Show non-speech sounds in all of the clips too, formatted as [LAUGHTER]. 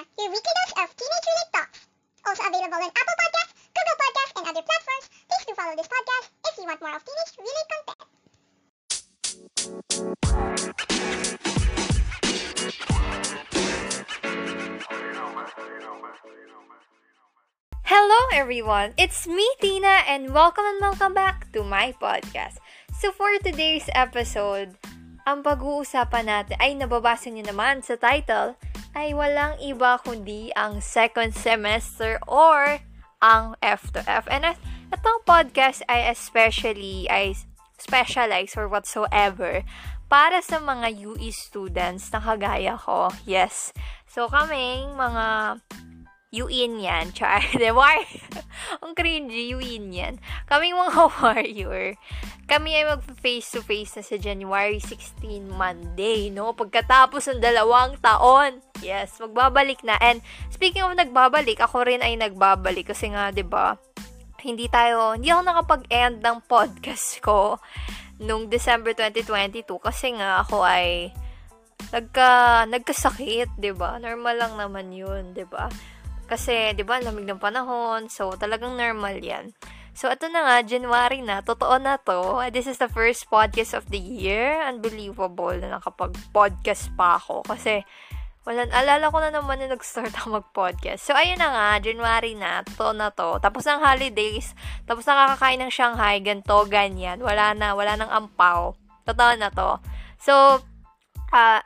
Tina, your weekly dose of teenage-related talks. Also available on Apple Podcasts, Google Podcasts, and other platforms. Please do follow this podcast if you want more of teenage-related content. Hello everyone! It's me, Tina, and welcome and welcome back to my podcast. So for today's episode, ang pag-uusapan natin ay nababasa niyo naman sa title ay walang iba kundi ang second semester or ang F2F. And at- itong podcast ay especially ay specialize or whatsoever para sa mga UE students na kagaya ko. Yes. So kaming mga Yuin yan, char. [LAUGHS] De, war. Ang cringy, Yuin yan. Kaming mga [LAUGHS] warrior, kami ay mag-face to face na sa January 16, Monday, no? Pagkatapos ng dalawang taon. Yes, magbabalik na. And speaking of nagbabalik, ako rin ay nagbabalik kasi nga, 'di ba? Hindi tayo, hindi ako nakapag-end ng podcast ko nung December 2022 kasi nga ako ay nagka nagkasakit, 'di ba? Normal lang naman 'yun, 'di ba? Kasi, 'di ba, lamig ng panahon, so talagang normal 'yan. So, ito na nga, January na. Totoo na to. This is the first podcast of the year. Unbelievable na nakapag-podcast pa ako. Kasi, wala, alala ko na naman na nag-start [LAUGHS] ako mag-podcast. So, ayun na nga, January na. Totoo na to. Tapos ng holidays. Tapos nakakakain ng Shanghai. Ganto, ganyan. Wala na. Wala nang ampaw. Totoo na to. So, uh,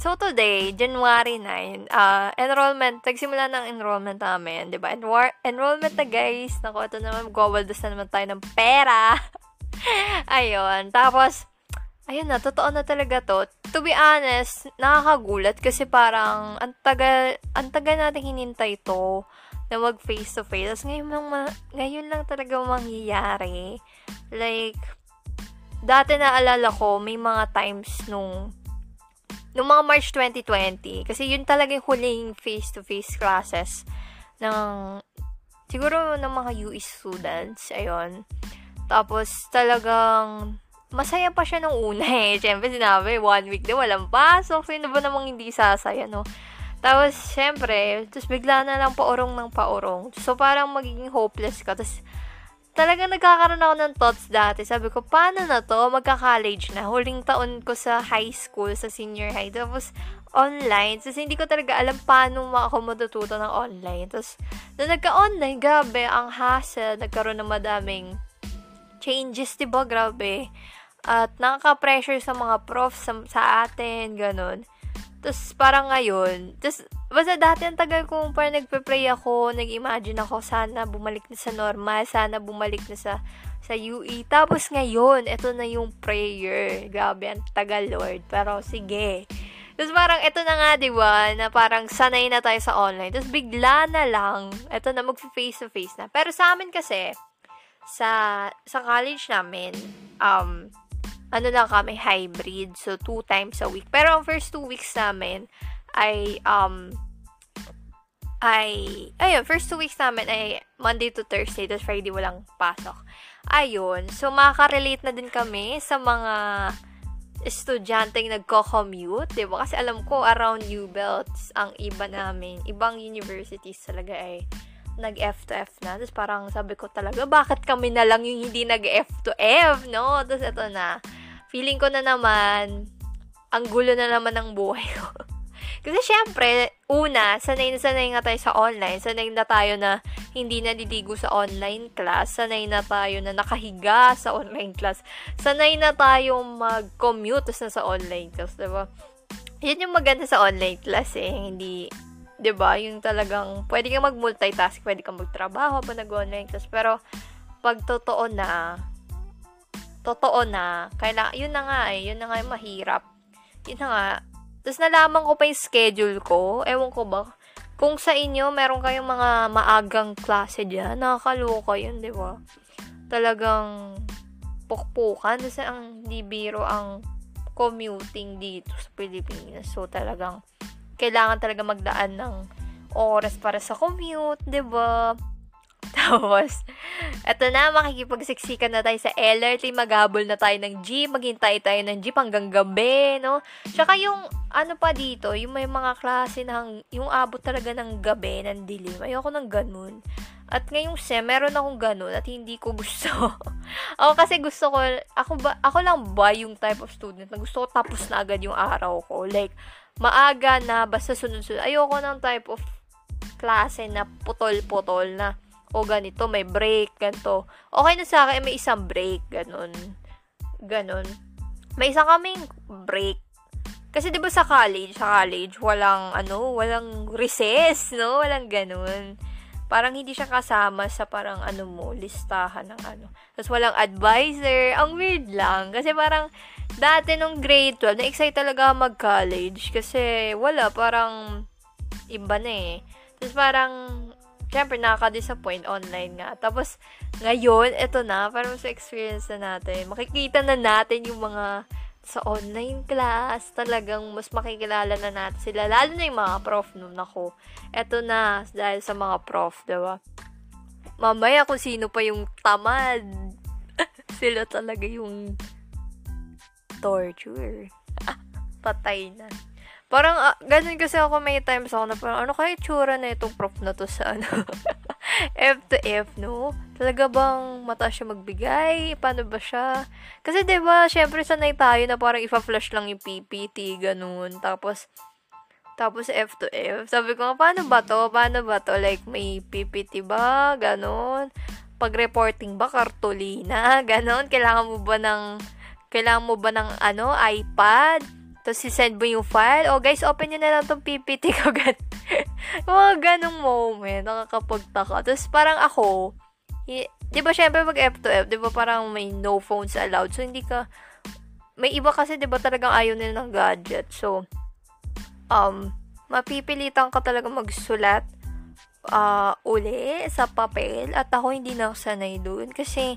So today, January 9, uh, enrollment, nagsimula ng enrollment namin, di ba? Enwar- enrollment na guys, naku, ito naman, magwawaldas na naman tayo ng pera. [LAUGHS] ayun, tapos, ayun na, totoo na talaga to. To be honest, nakakagulat kasi parang, ang tagal, ang tagal natin hinintay to na mag face to face. Tapos ngayon lang, ma- ngayon lang talaga mangyayari. Like, dati naalala ko, may mga times nung Noong mga March 2020, kasi yun talaga yung huling face-to-face classes ng, siguro ng mga UE students, ayun. Tapos, talagang, masaya pa siya nung una eh. [LAUGHS] Siyempre, sinabi, one week din, walang pasok. Sino ba namang hindi sasaya, no? Tapos, syempre, tapos bigla na lang paurong ng paurong. So, parang magiging hopeless ka. Tapos, talagang nagkakaroon ako ng thoughts dati. Sabi ko, paano na to? Magka-college na. Huling taon ko sa high school, sa senior high. Tapos, online. Tapos, hindi ko talaga alam paano ako matututo ng online. Tapos, nung nagka-online, grabe, ang hassle. Nagkaroon ng madaming changes, diba? Grabe. At nakaka-pressure sa mga prof sa, sa atin, ganun. Tapos, parang ngayon, tapos, basta dati ang tagal kong parang nagpe-pray ako, nag-imagine ako, sana bumalik na sa normal, sana bumalik na sa, sa UE. Tapos ngayon, ito na yung prayer. Grabe, ang tagal, Lord. Pero, sige. Tapos parang, ito na nga, di ba, na parang sanay na tayo sa online. Tapos bigla na lang, ito na, mag-face-to-face na. Pero sa amin kasi, sa, sa college namin, um, ano lang kami, hybrid. So, two times a week. Pero ang first two weeks namin ay, um, ay, ayun, first two weeks namin ay Monday to Thursday, tapos Friday walang pasok. Ayun, so makaka-relate na din kami sa mga estudyanteng nagko-commute, di ba? Kasi alam ko, around U-Belts, ang iba namin, ibang universities talaga ay nag-F to F na. Tapos parang sabi ko talaga, bakit kami na lang yung hindi nag-F to F, no? Tapos ito na, feeling ko na naman, ang gulo na naman ng buhay ko. [LAUGHS] Kasi syempre, una, sanay na sanay nga tayo sa online. Sanay na tayo na hindi naliligo sa online class. Sanay na tayo na nakahiga sa online class. Sanay na tayo mag-commute na sa online class, diba? Yan yung maganda sa online class eh. Hindi, 'di ba? Yung talagang pwede kang mag-multitask, pwede kang magtrabaho pa nag-online class, pero pag totoo na totoo na, kailangan yun na nga eh, yun na nga yung mahirap. Yun na nga. Tapos nalaman ko pa yung schedule ko. Ewan ko ba? Kung sa inyo, meron kayong mga maagang klase dyan, nakakaloka yun, di ba? Talagang pukpukan. Kasi ang di biro ang commuting dito sa Pilipinas. So, talagang kailangan talaga magdaan ng oras para sa commute, 'di ba? [LAUGHS] Tapos, eto na, makikipagsiksikan na tayo sa LRT, maghabol na tayo ng jeep, maghintay tayo ng jeep hanggang gabi, no? Tsaka yung, ano pa dito, yung may mga klase ng, yung abot talaga ng gabi, ng dilim. Ayoko ng ganun. At ngayong sem, meron akong ganun at hindi ko gusto. [LAUGHS] ako kasi gusto ko, ako, ba, ako lang ba yung type of student na gusto ko tapos na agad yung araw ko. Like, maaga na, basta sunod-sunod. Ayoko ng type of klase na putol-putol na o ganito, may break, ganito. Okay na sa akin, may isang break, ganun. Ganun. May isang kaming break. Kasi 'di ba sa college, sa college walang ano, walang recess, no? Walang ganun. Parang hindi siya kasama sa parang ano mo, listahan ng ano. Tapos walang advisor. Ang weird lang. Kasi parang dati nung grade 12, na-excite talaga mag-college. Kasi wala, parang iba na eh. Tapos parang syempre, nakaka-disappoint online nga. Tapos, ngayon, eto na, parang sa experience na natin, makikita na natin yung mga sa online class, talagang mas makikilala na natin sila. Lalo na yung mga prof nun ako. Eto na, dahil sa mga prof, diba? Mamaya kung sino pa yung tamad. [LAUGHS] sila talaga yung torture. [LAUGHS] Patay na. Parang, uh, ganun kasi ako may times ako na parang, ano kaya tsura na itong prof na to sa ano? [LAUGHS] F to F, no? Talaga bang mata siya magbigay? Paano ba siya? Kasi, ba syempre sanay tayo na parang ipa-flash lang yung PPT, ganun. Tapos, tapos F to F. Sabi ko, paano ba to? Paano ba to? Like, may PPT ba? Ganun. Pag-reporting ba? Kartolina? [LAUGHS] Ganun. Kailangan mo ba ng, kailangan mo ba ng, ano, iPad? Tapos, send mo yung file. Oh, guys, open nyo na lang tong PPT ko. [LAUGHS] mga ganong moment. Nakakapagtaka. Tapos, parang ako, y- di ba, syempre, pag F to F, di ba, parang may no phones allowed. So, hindi ka, may iba kasi, di ba, talagang ayaw nila ng gadget. So, um, mapipilitan ka talaga magsulat uh, uli sa papel. At ako, hindi na sanay doon. Kasi,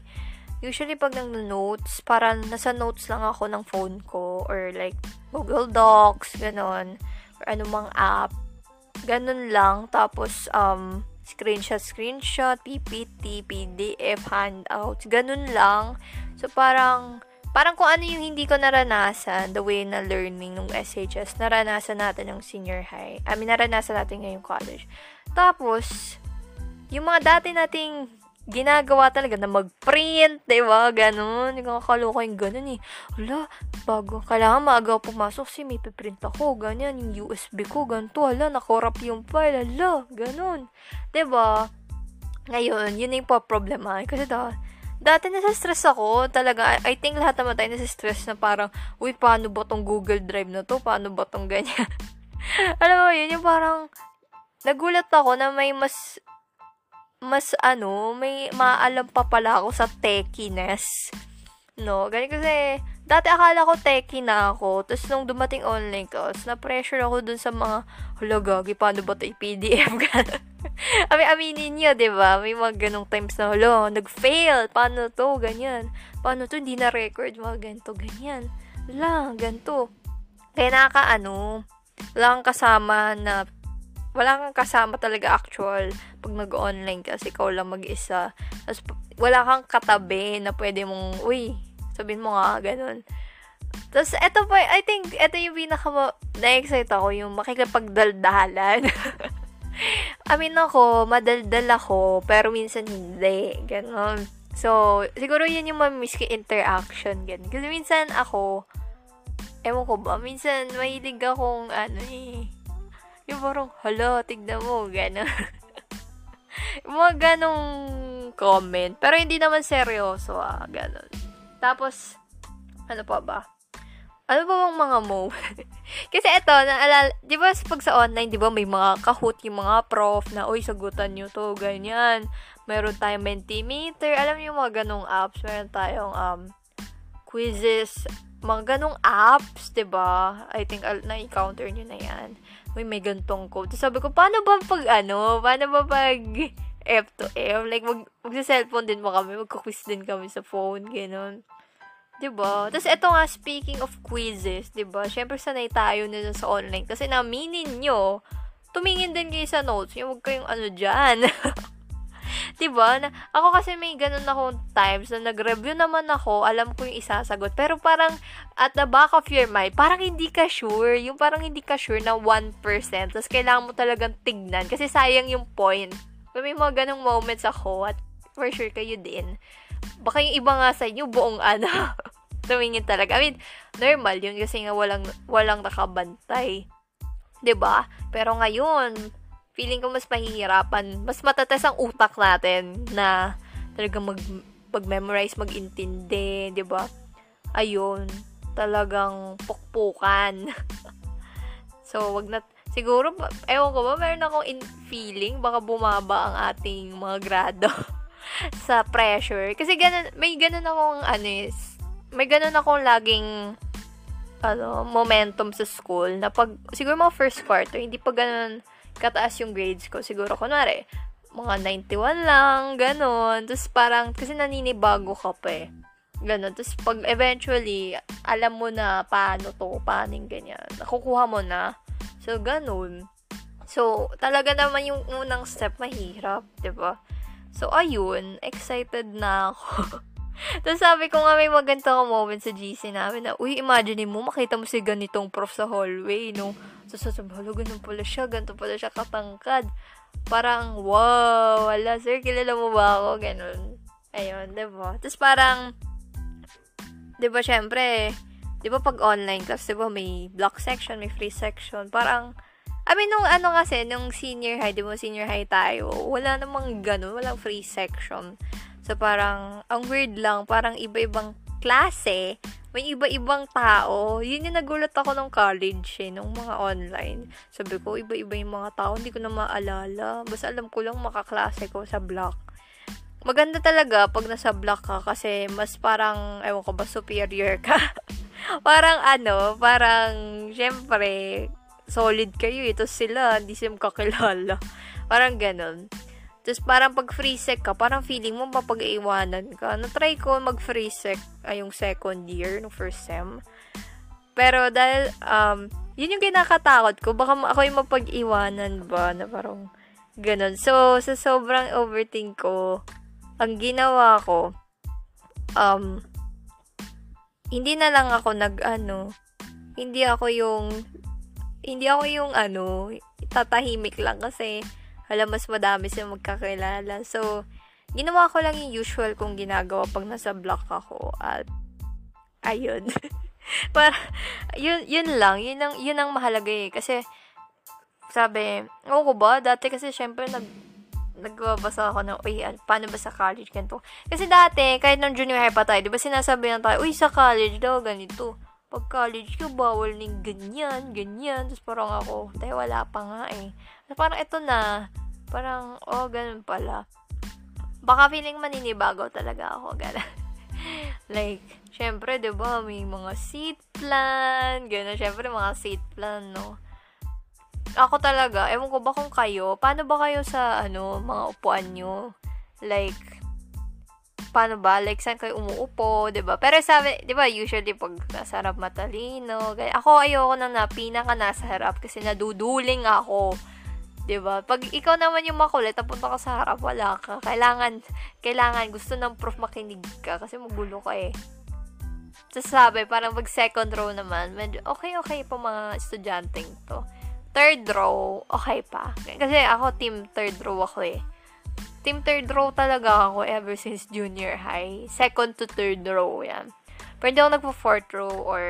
usually pag nang notes, para nasa notes lang ako ng phone ko or like Google Docs, ganon, or anumang app. Ganon lang. Tapos, um, screenshot, screenshot, PPT, PDF, handouts, ganun lang. So, parang, parang kung ano yung hindi ko naranasan, the way na learning ng SHS, naranasan natin ng senior high. I mean, naranasan natin ngayong college. Tapos, yung mga dati nating ginagawa talaga na mag-print, di ba? Ganun. Yung kakaloka yung ganun eh. Wala, bago. Kailangan maaga pumasok si may piprint ako. Ganyan, yung USB ko, ganito. Hala, nakorap yung file. Hala, ganun. Di ba? Ngayon, yun yung po-problema. Kasi da, dati nasa-stress ako. Talaga, I think lahat naman tayo nasa-stress na parang, uy, paano ba tong Google Drive na to? Paano ba tong ganyan? [LAUGHS] Alam mo, yun yung parang, nagulat ako na may mas mas ano, may maalam pa pala ako sa techiness. No, ganyan kasi, dati akala ko techie na ako. Tapos nung dumating online class, na-pressure ako dun sa mga, hala gagi, paano ba ito i-PDF? [LAUGHS] Ami, aminin nyo, ba? May mga ganong times na, hala, nag-fail. Paano to? Ganyan. Paano to? Hindi na-record. Mga ganito, ganyan. Hala, ganito. Kaya nakaka, ano, wala kang kasama na wala kang kasama talaga actual pag nag-online kasi ikaw lang mag-isa. Tapos, wala kang katabi na pwede mong, uy, sabihin mo nga, ganun. Tapos, eto pa, I think, eto yung pinaka na-excite ako, yung makikipagdaldalan. [LAUGHS] I mean ako, madaldal ako, pero minsan hindi. Ganon. So, siguro yun yung mamiss ko interaction. Ganun. Kasi minsan ako, ewan ko ba, minsan mahilig akong, ano eh, yung parang, hala, tignan mo, gano'n. [LAUGHS] mga ganong comment. Pero hindi naman seryoso, ah, gano'n. Tapos, ano pa ba? Ano ba bang mga moment? [LAUGHS] Kasi ito, naalala, di ba pag sa online, di ba may mga kahoot yung mga prof na, uy, sagutan nyo to, ganyan. Meron tayong Mentimeter, alam niyo mga ganong apps, meron tayong um, quizzes, mga ganong apps, 'di ba? I think uh, na-encounter niyo na 'yan. May may gantong code. So, sabi ko, paano ba pag ano? Paano ba pag F to F? Like, mag, magsa-cellphone din ba kami? Magka-quiz din kami sa phone, ganun. 'Di ba? Tapos ito nga speaking of quizzes, 'di ba? Syempre sanay tayo nila sa online kasi naminin nyo, tumingin din kayo sa notes, yung wag kayong ano diyan. [LAUGHS] [LAUGHS] diba? Na, ako kasi may ganun akong times na nag-review naman ako, alam ko yung isasagot. Pero parang at the back of your mind, parang hindi ka sure. Yung parang hindi ka sure na 1%. Tapos kailangan mo talagang tignan kasi sayang yung point. May mga ganung moments ako at for sure kayo din. Baka yung iba nga sa inyo, buong ano, [LAUGHS] tumingin talaga. I mean, normal yun kasi nga walang, walang nakabantay. ba? Pero ngayon, feeling ko mas mahihirapan, mas matatas ang utak natin na talagang mag mag-memorize, mag-intindi, 'di ba? Ayun, talagang pukpukan. [LAUGHS] so, wag na siguro ewan ko ba meron akong in feeling baka bumaba ang ating mga grado [LAUGHS] sa pressure. Kasi ganun, may ganun akong ano is, may ganun akong laging ano, momentum sa school na pag, siguro mga first quarter, hindi pa ganun kataas yung grades ko. Siguro, kunwari, mga 91 lang, ganun. Tapos parang, kasi naninibago ka pa eh. Ganun. Tapos pag eventually, alam mo na paano to, paano ganyan. Nakukuha mo na. So, ganun. So, talaga naman yung unang step mahirap, 'di ba? So, ayun, excited na ako. [LAUGHS] Tapos sabi ko nga may maganda ka moment sa GC namin na, uy, imagine mo, makita mo si ganitong prof sa hallway, no? So, sasabi, halo, ganun pala siya, ganito pala siya katangkad. Parang, wow, wala, sir, kilala mo ba ako? Ganun. Ayun, diba? Tapos parang, diba, syempre, diba pag online class, diba, may block section, may free section, parang, I mean, nung ano kasi, nung senior high, di ba senior high tayo, wala namang ganun, walang free section. So, parang, ang weird lang, parang iba-ibang klase, may iba-ibang tao. Yun yung nagulat ako nung college eh, nung mga online. Sabi ko, iba-iba yung mga tao, hindi ko na maalala. Basta alam ko lang makaklase ko sa block. Maganda talaga pag nasa block ka kasi mas parang, ewan ko ba, superior ka. [LAUGHS] parang ano, parang, syempre, solid kayo. Ito sila, hindi sila kakilala. Parang ganun. Tapos parang pag free sec ka, parang feeling mo mapag-iwanan ka. Na-try ko mag-free sec ay yung second year, no first sem. Pero dahil, um, yun yung kinakatakot ko. Baka ako yung mapag-iwanan ba na parang ganun. So, sa sobrang overthink ko, ang ginawa ko, um, hindi na lang ako nag, ano, hindi ako yung, hindi ako yung, ano, tatahimik lang kasi, alam, mas madami silang magkakilala. So, ginawa ko lang yung usual kong ginagawa pag nasa block ako. At, ayun. [LAUGHS] Para, yun, yun lang. Yun ang, yun ang mahalaga eh. Kasi, sabi, oo ko ba? Dati kasi, syempre, nag, nagbabasa ako ng, uy, paano ba sa college, ganito. Kasi dati, kahit nung junior high pa tayo, di ba sinasabi na tayo, uy, sa college daw, ganito. Pag college ko, bawal ning ganyan, ganyan. Tapos parang ako, tayo wala pa nga eh. Parang ito na, parang, oh, ganun pala. Baka feeling maninibago talaga ako, gano'n. [LAUGHS] like, syempre, di ba, may mga seat plan, gano'n. Syempre, mga seat plan, no? Ako talaga, ewan ko ba kung kayo, paano ba kayo sa, ano, mga upuan nyo? Like, paano ba? Like, saan kayo umuupo, ba diba? Pero sabi, ba, usually pag nasa harap matalino, ganyan. Ako ayoko nang na pinaka nasa harap kasi naduduling ako. ba? Pag ikaw naman yung makulit, napunta ka sa harap, wala ka. Kailangan kailangan gusto ng prof makinig ka kasi magulo ka eh. Tapos sabi, parang pag second row naman, medyo okay okay pa mga estudyanteng to. Third row, okay pa. Kasi ako team third row ako eh. Team third row talaga ako ever since junior high. Second to third row, yan. Pero hindi ako nagpo fourth row or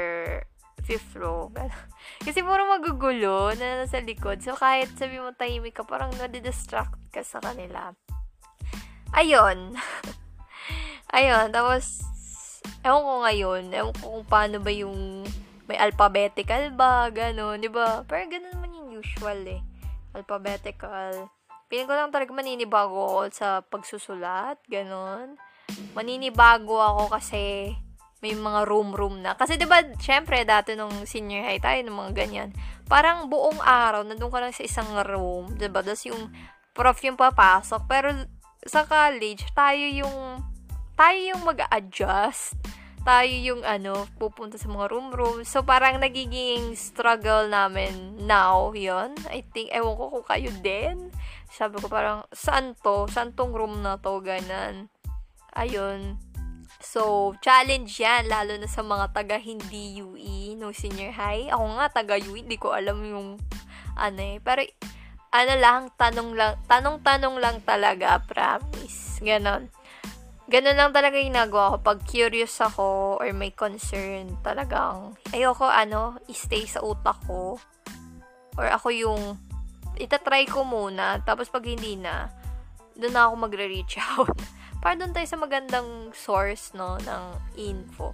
fifth row. [LAUGHS] Kasi puro magugulo na nasa likod. So, kahit sabi mo tahimik ka, parang nadidistract ka sa kanila. Ayun. [LAUGHS] Ayun. Tapos, ewan ko ngayon, ewan ko kung paano ba yung may alphabetical ba, gano'n, di ba? Pero gano'n naman yung usual eh. Alphabetical. Piling ko lang talaga maninibago ako sa pagsusulat, ganun. Maninibago ako kasi may mga room-room na. Kasi 'di ba, syempre dati nung senior high tayo ng mga ganyan. Parang buong araw nandoon ka lang sa isang room, 'di ba? Tapos yung prof yung papasok, pero sa college tayo yung tayo yung mag-adjust tayo yung ano, pupunta sa mga room room. So, parang nagiging struggle namin now, yon I think, ewan ko kung kayo din. Sabi ko parang, saan to? Saan tong room na to? Ganan. Ayun. So, challenge yan, lalo na sa mga taga hindi UE, no senior high. Ako nga, taga UE, hindi ko alam yung, ano eh. Pero, ano lang, tanong lang, tanong-tanong lang talaga, promise. Ganon. Ganon lang talaga yung ginagawa ko. Pag curious ako or may concern, talagang, ayoko, ano, stay sa utak ko. Or ako yung, itatry ko muna. Tapos pag hindi na, doon na ako magre-reach out. [LAUGHS] Para doon tayo sa magandang source, no, ng info.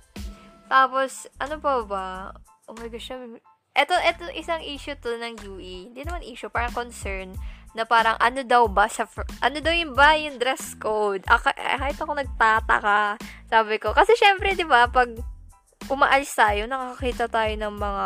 Tapos, ano pa ba? Oh my gosh, eto, eto isang issue to ng UE. Hindi naman issue, parang concern na parang ano daw ba sa ano daw yung ba yung dress code. Aka, eh, kahit ako nagtataka, sabi ko. Kasi syempre, 'di ba, pag umaalis tayo, nakakita tayo ng mga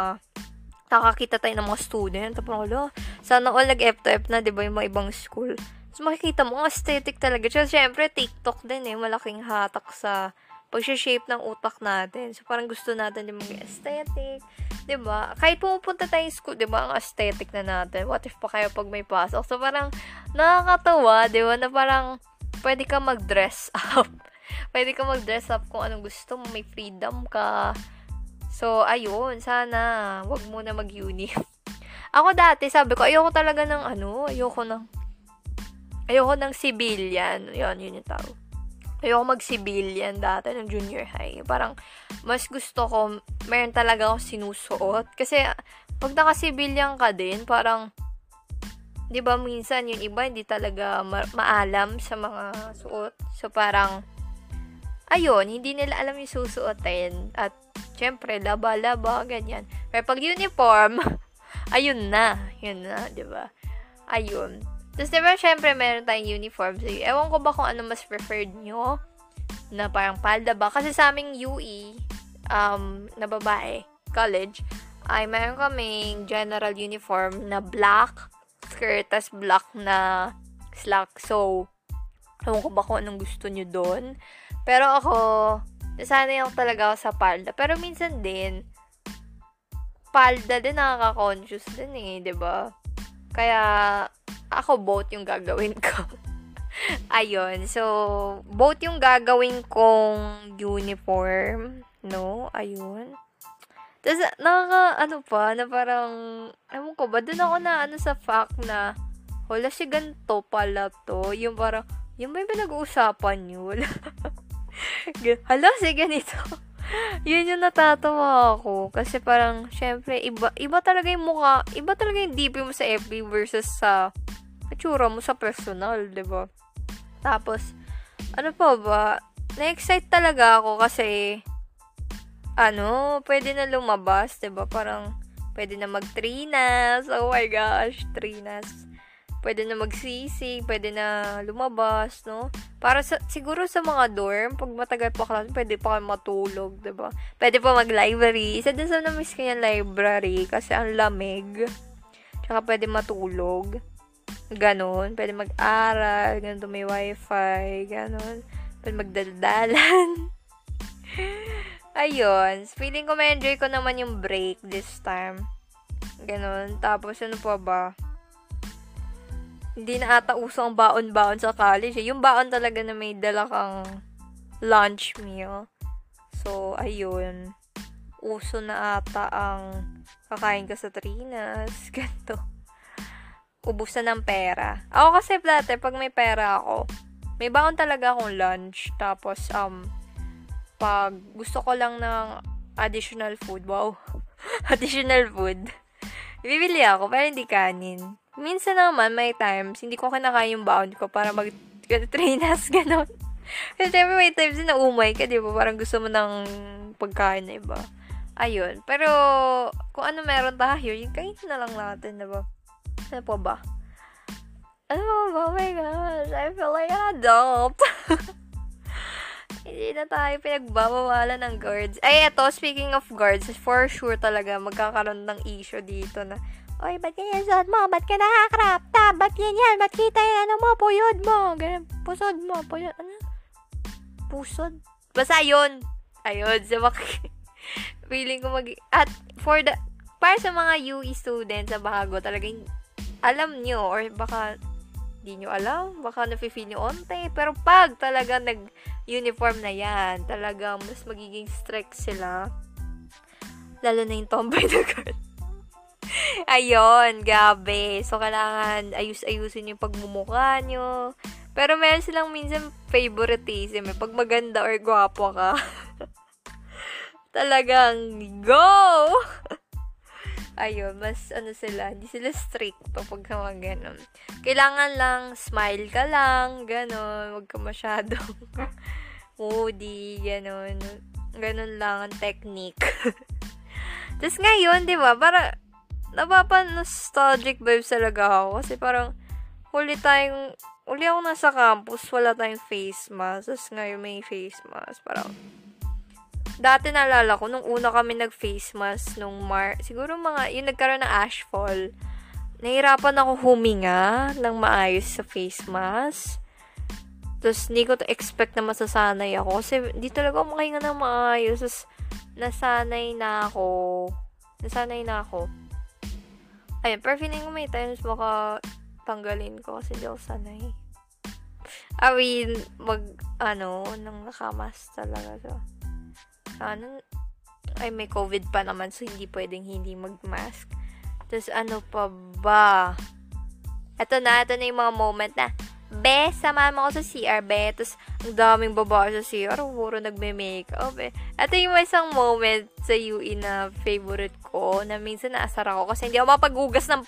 nakakita tayo ng mga student. Tapos, wala, sana all nag-F na, 'di ba, yung mga ibang school. So, makikita mo, ang aesthetic talaga. So, syempre, TikTok din eh, malaking hatak sa pag-shape ng utak natin. So, parang gusto natin yung mga aesthetic. Ba diba? Kahit pumupunta tayo school, ba diba, ang aesthetic na natin. What if pa kayo pag may pasok? So, parang nakakatawa, ba diba, na parang pwede ka mag-dress [LAUGHS] up. pwede ka mag-dress up kung anong gusto mo. May freedom ka. So, ayun, sana, wag mo na mag-uni. [LAUGHS] Ako dati, sabi ko, ayoko talaga ng ano, ayoko ng, ayoko ng civilian. Yun, yun yung tawag ayoko mag-civilian dati ng junior high. Parang, mas gusto ko, meron talaga ako sinusuot. Kasi, pag naka-civilian ka din, parang, di ba minsan yung iba hindi talaga ma- maalam sa mga suot. So, parang, ayun, hindi nila alam yung susuotin. At, syempre, laba-laba, ganyan. Pero pag uniform, [LAUGHS] ayun na. Yun na, di ba? Ayun. Tapos, diba, syempre, meron tayong uniform. So, ewan ko ba kung ano mas preferred nyo na parang palda ba? Kasi sa aming UE, um, na babae, college, ay meron kaming general uniform na black skirt, tas black na slack. So, ewan ko ba kung anong gusto nyo doon. Pero ako, nasanay ako talaga sa palda. Pero minsan din, palda din nakaka-conscious din eh, ba diba? Kaya, ako both yung gagawin ko. [LAUGHS] Ayun. So, both yung gagawin kong uniform. No? Ayun. Tapos, nakaka, ano pa, na parang, ewan ko ba, dun ako na, ano sa fact na, wala si ganito pala to. Yung parang, yung may pinag-uusapan nyo. [LAUGHS] Hala, si ganito. [LAUGHS] yun yung natatawa ako. Kasi parang, syempre, iba, iba talaga yung mukha, iba talaga yung DP mo sa FB versus sa itsura mo sa personal, ba? Tapos, ano pa ba? Na-excite talaga ako kasi, ano, pwede na lumabas, ba diba? Parang, pwede na mag-trinas. Oh my gosh, trinas pwede na magsisig, pwede na lumabas, no? Para sa, siguro sa mga dorm, pag matagal pa class, pwede pa kayo matulog, ba diba? Pwede pa mag-library. Isa din sa na-miss ko yung library kasi ang lamig. Tsaka pwede matulog. Ganon. Pwede mag-aral. Ganito may wifi. Ganon. Pwede magdaldalan. [LAUGHS] Ayun. Feeling ko ma-enjoy ko naman yung break this time. Ganon. Tapos, ano pa ba? hindi na ata uso ang baon-baon sa college. Eh. Yung baon talaga na may dala kang lunch meal. So, ayun. Uso na ata ang kakain ka sa Trinas. [LAUGHS] Ganto. Ubusan ng pera. Ako kasi dati, pag may pera ako, may baon talaga akong lunch. Tapos, um, pag gusto ko lang ng additional food, wow, [LAUGHS] additional food, bibili ako, pero hindi kanin. Minsan naman, may times, hindi ko kinakain yung bound ko para mag [LAUGHS] trainas, gano'n. Kasi syempre may times na umay ka, di ba? Parang gusto mo ng pagkain na iba. Ayun. Pero, kung ano meron tayo, yung kain na lang natin, di ba? Ano po ba? Ba? Oh my gosh, I feel like an adult. [LAUGHS] Hindi na tayo pinagbabawalan ng guards. Ay, eto, speaking of guards, for sure talaga magkakaroon ng issue dito na Oy, ba't ganyan suot mo? Ba't ka nakakrap top? Ba't ganyan? Ba't kita yung ano mo? Puyod mo. Ganyan. Pusod mo. Puyod. Ano? Pusod? Basta yun. Ayun, sa so, [LAUGHS] feeling ko mag, at for the, para sa mga UE students sa bago, talagang alam nyo, or baka di nyo alam, baka nafe-feel nyo onte, pero pag talaga nag-uniform na yan, talagang mas magiging strict sila. Lalo na yung tomboy na girl. [LAUGHS] Ayun, gabi. So, kailangan ayus-ayusin yung pagmumukha nyo. Pero meron silang minsan favoritism. Eh. Pag maganda or gwapo ka. [LAUGHS] talagang go! [LAUGHS] Ayun, mas ano sila, hindi sila strict pag mga ganun. Kailangan lang, smile ka lang, ganun, huwag ka masyadong [LAUGHS] moody, ganun. Ganun lang ang technique. [LAUGHS] Tapos ngayon, di ba, para, napapa-nostalgic vibes talaga ako. Kasi parang, huli tayong, huli ako nasa campus, wala tayong face mask. Tapos ngayon may face mask. Parang, dati naalala ko, nung una kami nag-face mask, nung Mar, siguro mga, yung nagkaroon ng ashfall, nahirapan ako huminga ng maayos sa face mask. Tapos, hindi ko to expect na masasanay ako. Kasi, hindi talaga ako makahinga ng maayos. Tapos, nasanay na ako. Nasanay na ako. Ayun, pero feeling ko may times baka tanggalin ko kasi hindi ako sanay. I mean, mag, ano, nang nakamas talaga. So, ano, ay may COVID pa naman so hindi pwedeng hindi mag-mask. Tapos ano pa ba? Ito na, ito na yung mga moment na, Be, samahan mo ako sa CR, be. Tapos, ang daming babae sa CR, puro nagme-makeup, eh. Ito yung isang moment sa UE na favorite ko, na minsan naasar ako kasi hindi ako mapaghugas ng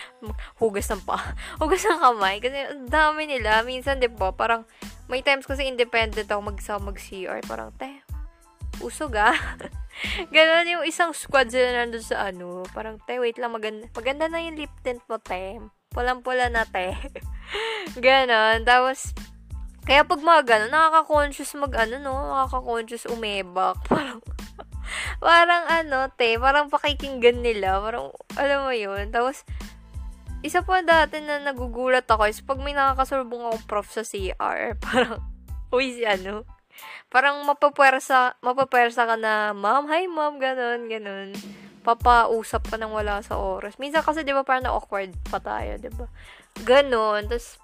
[LAUGHS] hugas ng pa. [LAUGHS] Hugas ng kamay. Kasi ang dami nila. Minsan, di ba, parang, may times kasi independent ako mag-CR. Mag parang, te, usog ah. [LAUGHS] Ganon yung isang squad sila nandun sa ano. Parang, te, wait lang, maganda, maganda na yung lip tint mo, te. Pulang-pula na, te. [LAUGHS] Ganon. Tapos, kaya pag mga ganon, nakaka-conscious mag, ano, no? Nakaka-conscious umebak. [LAUGHS] Parang, parang ano, te, parang pakikinggan nila. Parang, alam mo yun. Tapos, isa pa dati na nagugulat ako is pag may nakakasulbong akong prof sa CR, parang, uy, si ano, Parang mapapwersa, mapapwersa ka na, ma'am, hi ma'am, ganun, ganun. Papausap ka nang wala sa oras. Minsan kasi, di ba, parang na-awkward pa tayo, di ba? Ganun. Tapos,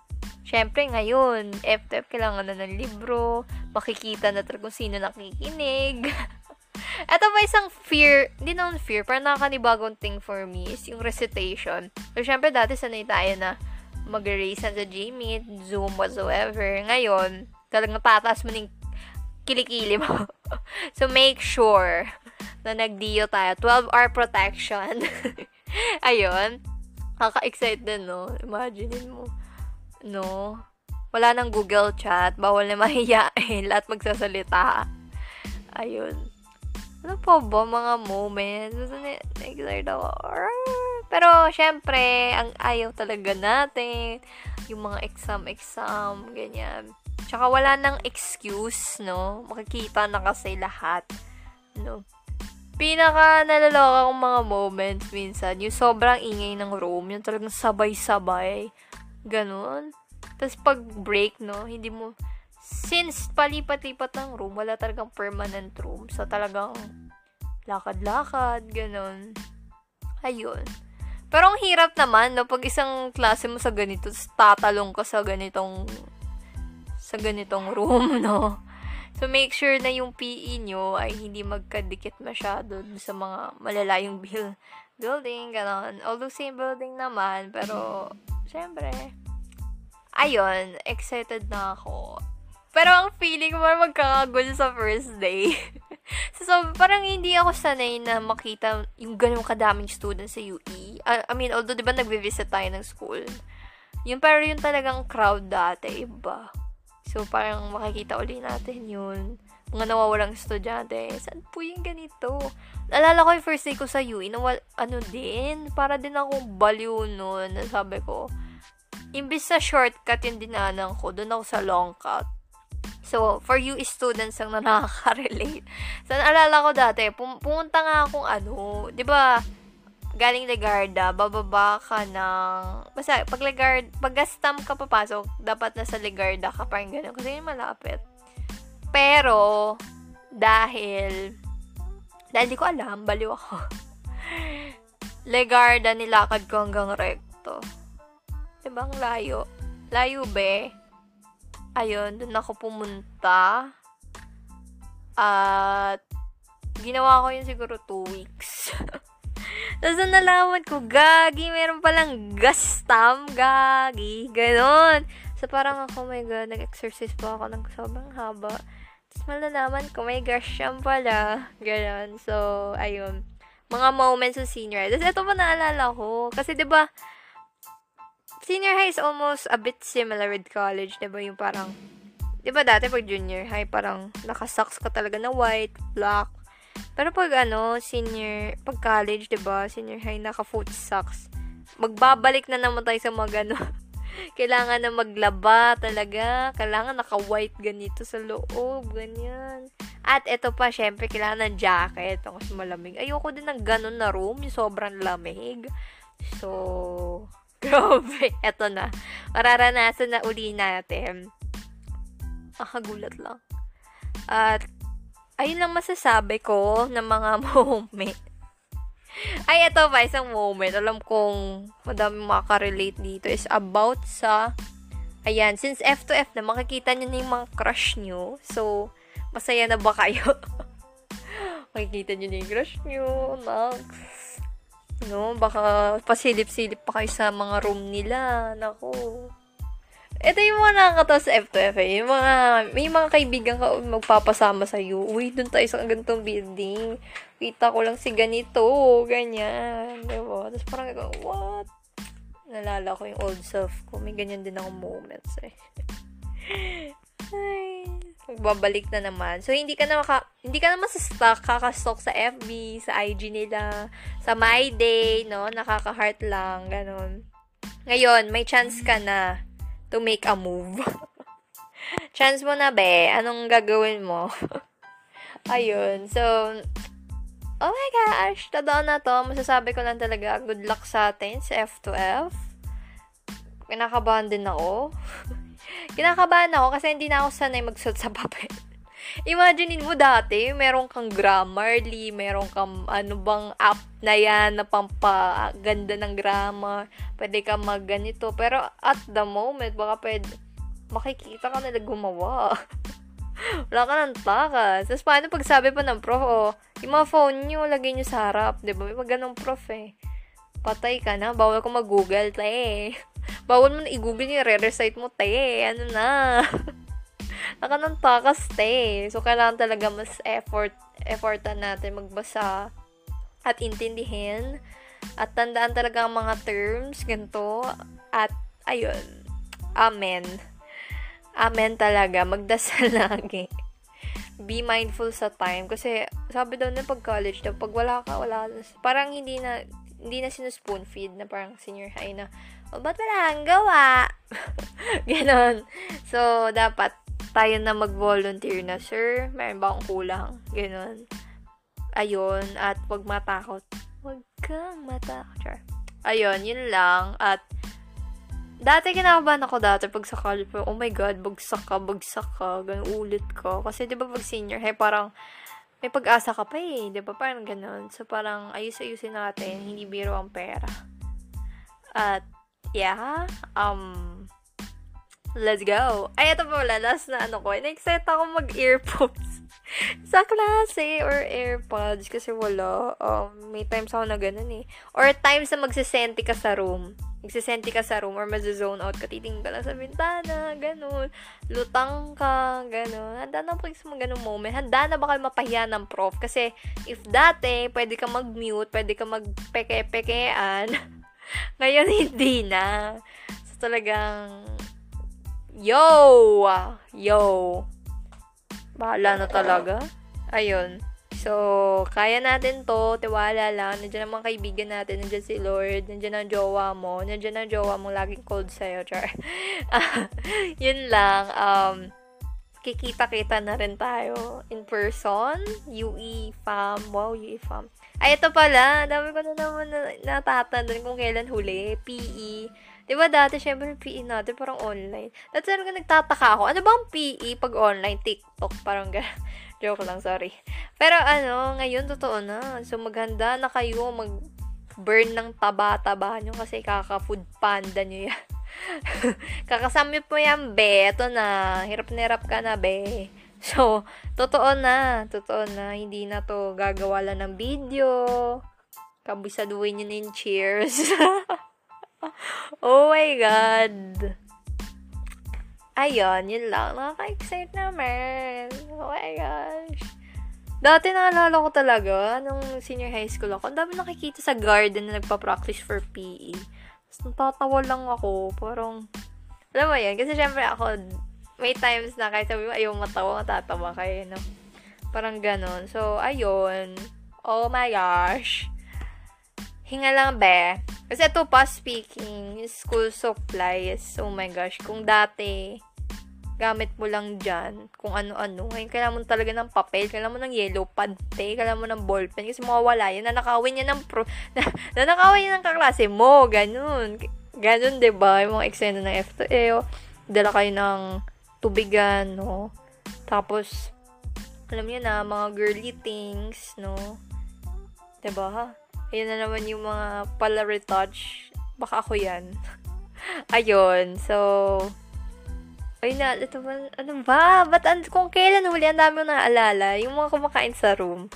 syempre, ngayon, FTF, kailangan na ng libro, makikita na kung sino nakikinig. [LAUGHS] Ito pa isang fear, hindi naman fear, parang nakakanibagong thing for me is yung recitation. So, syempre, dati sanay tayo na mag-erase sa Gmeet, Zoom, whatsoever. Ngayon, talagang tataas mo ng kilikili mo. [LAUGHS] so, make sure na nag-deal tayo. 12-hour protection. [LAUGHS] Ayun. Kaka-excite din, no? Imagine mo. No? Wala nang Google chat. Bawal na mahiyain. [LAUGHS] Lahat magsasalita. Ayun. Ano pa ba mga moments? Na-excite ako. Pero, syempre, ang ayaw talaga natin. Yung mga exam-exam, ganyan Tsaka wala nang excuse, no? Makikita na kasi lahat, no? Pinaka nalaloka kong mga moments minsan, yung sobrang ingay ng room, yung talagang sabay-sabay. Ganon. Tapos pag break, no, hindi mo, since palipat-lipat ng room, wala talagang permanent room. So talagang lakad-lakad, ganon. Ayun. Pero ang hirap naman, no, pag isang klase mo sa ganito, tatalong ka sa ganitong sa ganitong room, [LAUGHS] no? So, make sure na yung PE nyo ay hindi magkadikit masyado sa mga malalayong build, building, gano'n. Although, same building naman, pero, syempre, ayun, excited na ako. Pero ang feeling parang magkakagulo sa first day. [LAUGHS] so, so, parang hindi ako sanay na makita yung ganun kadaming students sa UE. I, I mean, although, di ba, nagbe-visit tayo ng school. Yung, pero yung talagang crowd dati, iba. So, parang makikita uli natin yun. Mga nawawalang estudyante. Saan po yung ganito? Naalala ko yung first day ko sa UE, na ano din, para din ako baliw nun. Sabi ko, imbis sa shortcut yung dinanan ko, doon ako sa long cut. So, for you students ang [LAUGHS] nakaka-relate. So, naalala ko dati, pum- pumunta nga akong ano, di ba, galing Legarda, bababa ka ng, basta, pag Legarda, pag Gastam ka papasok, dapat nasa Legarda ka, parang gano'n, kasi yun malapit. Pero, Dahil, dahil di ko alam, baliw ako. [LAUGHS] Legarda, nilakad ko hanggang recto. Diba, ang layo. Layo, be. Ayun, dun ako pumunta. At, ginawa ko yun siguro two weeks. [LAUGHS] Tapos nalaman ko, gagi, meron palang gastam, gagi, ganon. So, parang ako, oh my god, nag-exercise pa ako ng sobrang haba. Tapos malalaman ko, may gasham pala. Ganon. So, ayun. Mga moments sa senior high. Tapos ito pa naalala ko. Kasi, di ba senior high is almost a bit similar with college. Di ba yung parang, di ba dati pag junior high, parang nakasocks ka talaga na white, black, pero pag ano, senior, pag college, 'di ba? Senior high naka-foot socks. Magbabalik na naman tayo sa mga ano. [LAUGHS] Kailangan na maglaba talaga. Kailangan naka-white ganito sa loob. Ganyan. At ito pa, syempre, kailangan ng jacket. Kasi malamig. Ayoko din ng ganun na room. Yung sobrang lamig. So, [LAUGHS] grabe. Ito na. Mararanasan na uli natin. Nakagulat lang. At ayun lang masasabi ko ng mga [LAUGHS] moment. Ay, ito pa, isang moment. Alam kong madami makaka-relate dito is about sa, ayan, since F to F na, makikita nyo na yung mga crush nyo. So, masaya na ba kayo? [LAUGHS] makikita nyo na yung crush nyo, Max. No, baka pasilip-silip pa kayo sa mga room nila. Nako. Ito yung mga nakakatawa sa F2F eh. Yung mga, may mga kaibigan ka magpapasama sa iyo. Uy, dun tayo sa ganitong building. Kita ko lang si ganito. Ganyan. Diba? Tapos parang ako, what? Nalala ko yung old self ko. May ganyan din ako moments eh. [LAUGHS] Ay, magbabalik na naman. So, hindi ka na maka, hindi ka na masastalk, kakastalk sa FB, sa IG nila, sa My Day, no? Nakaka-heart lang, ganun. Ngayon, may chance ka na to make a move. [LAUGHS] Chance mo na, be. Anong gagawin mo? [LAUGHS] Ayun. So, oh my gosh, totoo na to. Masasabi ko lang talaga, good luck sa atin sa F2F. Kinakabahan din ako. [LAUGHS] Kinakabahan ako kasi hindi na ako sanay magsuot sa papel. Imaginein mo dati, meron kang Grammarly, meron kang ano bang app na yan na pampaganda ng grammar. Pwede ka magganito. Pero at the moment, baka pwede, makikita ka nila gumawa. [LAUGHS] Wala ka ng takas. Tapos paano pag sabi pa ng prof, oh, yung mga phone nyo, lagay nyo sa harap. Di ba? May mga prof eh. Patay ka na. Bawal ko mag-google, te. [LAUGHS] Bawal mo na i-google yung re-recite mo, te. Ano na. [LAUGHS] Naka ng takas, te. So, kailangan talaga mas effort, effortan natin magbasa at intindihin. At tandaan talaga ang mga terms, ganito. At, ayun. Amen. Amen talaga. Magdasal [LAUGHS] lagi. Be mindful sa time. Kasi, sabi daw na pag college daw, pag wala ka, wala Parang hindi na, hindi na sinuspoon feed na parang senior high na, oh, ba't wala kang gawa? [LAUGHS] Ganon. So, dapat tayo na mag-volunteer na, sir, mayroon ba akong kulang? Ganon. Ayun, at wag matakot. Wag kang matakot. Char. Ayun, yun lang. At, dati kinakabahan ako dati pag sa college. Oh my God, bagsak ka, bagsak ka. Ganun, ulit ko. Kasi, di ba pag senior, hey, parang, may pag-asa ka pa eh. Di ba? Parang ganun. So, parang, ayus-ayusin natin. Hindi biro ang pera. At, yeah, um, Let's go. Ay, ito pala, last na ano ko. Na-excite ako mag-earpods [LAUGHS] sa klase or AirPods kasi wala. Um, may times ako na ganun eh. Or times na magsisenti ka sa room. Magsisenti ka sa room or mazozone out ka. Titingin ka lang sa bintana, ganun. Lutang ka, ganun. Handa na po sa mga ganun moment. Handa na ba kayo mapahiya ng prof? Kasi if dati, pwede ka mag-mute, pwede ka mag-peke-pekean. [LAUGHS] Ngayon, hindi na. So, talagang Yo! Yo! Bahala na talaga. Ayun. So, kaya natin to. Tiwala lang. Nandiyan ang mga kaibigan natin. Nandiyan si Lord. Nandiyan ang jowa mo. Nandiyan ang jowa mo laging cold sa'yo. Char. [LAUGHS] yun lang. Um, kikita-kita na rin tayo in person. UE fam. Wow, UE fam. Ay, ito pala. Dami ko na naman natatandaan kung kailan huli. PE. Di ba dati, syempre, PE natin, parang online. Dati talaga nagtataka ako, ano bang PE pag online? TikTok, parang gano'n. [LAUGHS] Joke lang, sorry. Pero ano, ngayon totoo na. So maghanda na kayo mag burn ng taba-taba nyo kasi kaka-food panda nyo yan. [LAUGHS] Kakasamit mo yan, be. Ito na. Hirap na hirap ka na, be. So, totoo na. Totoo na. Hindi na to gagawa lang ng video. Kabisaduhin nyo na yung cheers. [LAUGHS] oh my God. Ayun, yun lang. Nakaka-excite naman. Oh my gosh. Dati naalala ko talaga, nung senior high school ako, ang dami nakikita sa garden na nagpa-practice for PE. Tapos natatawa lang ako. Parang, alam mo yan, kasi syempre ako, may times na kahit sabi mo, ayaw matawa, matatawa kayo, no? Parang ganon. So, ayun. Oh my gosh. Hinga lang, be. Kasi ito pa, speaking, school supplies. Oh my gosh. Kung dati, gamit mo lang dyan, kung ano-ano. Ngayon, kailangan mo talaga ng papel, kailangan mo ng yellow pad, te, kailangan mo ng ballpen, kasi mawawala yan. Nanakawin yan ng pro, na, [LAUGHS] nanakawin yan ng kaklase mo, ganun. Ganun, ba diba? Yung mga eksena ng F2E, dala kayo ng tubigan, no? Tapos, alam niyo na, mga girly things, no? ba diba? Ayun na naman yung mga pala retouch. Baka ako yan. [LAUGHS] Ayun. So, ay na, ito ba, ano ba? Ba't an, kung kailan huli, ang dami na naalala. Yung mga kumakain sa room.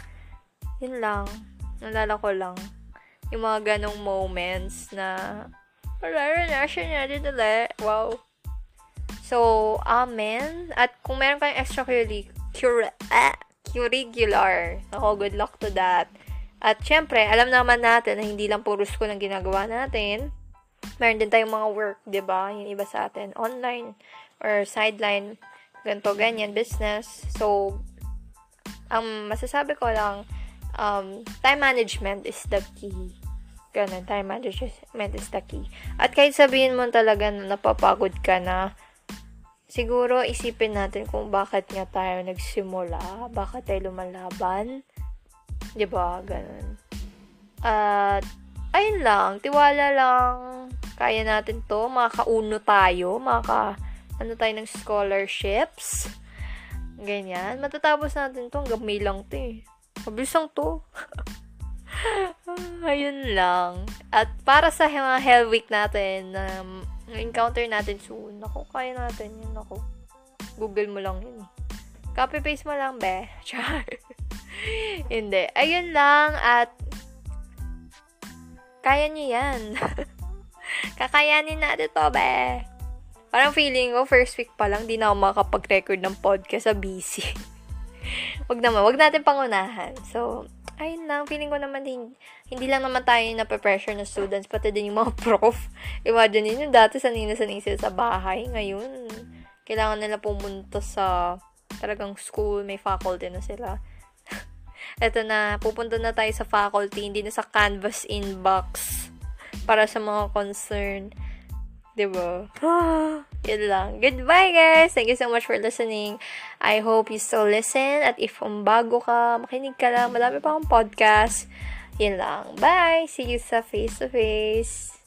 Yun lang. Nalala ko lang. Yung mga ganong moments na, wala siya niya, dito Wow. So, amen. At kung meron kayong extracurricular, ah, curricular, ako, good luck to that. At syempre, alam naman natin na hindi lang puro school ang ginagawa natin. Meron din tayong mga work, 'di ba? Yung iba sa atin online or sideline, ganto ganyan business. So ang masasabi ko lang um, time management is the key. Ganun, time management is the key. At kahit sabihin mo talaga na napapagod ka na, siguro isipin natin kung bakit nga tayo nagsimula, bakit tayo lumalaban, 'Di ba? Ganun. At ayun lang, tiwala lang. Kaya natin 'to, makakauno tayo, maka ano tayo ng scholarships. Ganyan. Matatapos natin 'to, hanggang May lang 'to eh. Mabilis lang 'to. [LAUGHS] ayun lang. At para sa mga Hell Week natin, na um, encounter natin soon, ako, kaya natin yun, ako. Google mo lang yun. Copy-paste mo lang, be. [LAUGHS] Char. [LAUGHS] Hindi. Ayun lang at kaya niyo yan. [LAUGHS] Kakayanin natin to, be. Parang feeling ko, first week pa lang, di na ako makapag-record ng podcast sa busy. [LAUGHS] wag naman, wag natin pangunahan. So, ayun lang, feeling ko naman, hindi, hindi lang naman tayo na pressure ng students, pati din yung mga prof. Imagine niyo dati sanay na sanay sila sa bahay. Ngayon, kailangan nila pumunta sa talagang school, may faculty na sila eto na, pupunta na tayo sa faculty, hindi na sa Canvas inbox para sa mga concern. Diba? [GASPS] Yun lang. Goodbye, guys! Thank you so much for listening. I hope you still listen. At if um, bago ka, makinig ka lang. Madami pa akong podcast. Yun lang. Bye! See you sa face-to-face.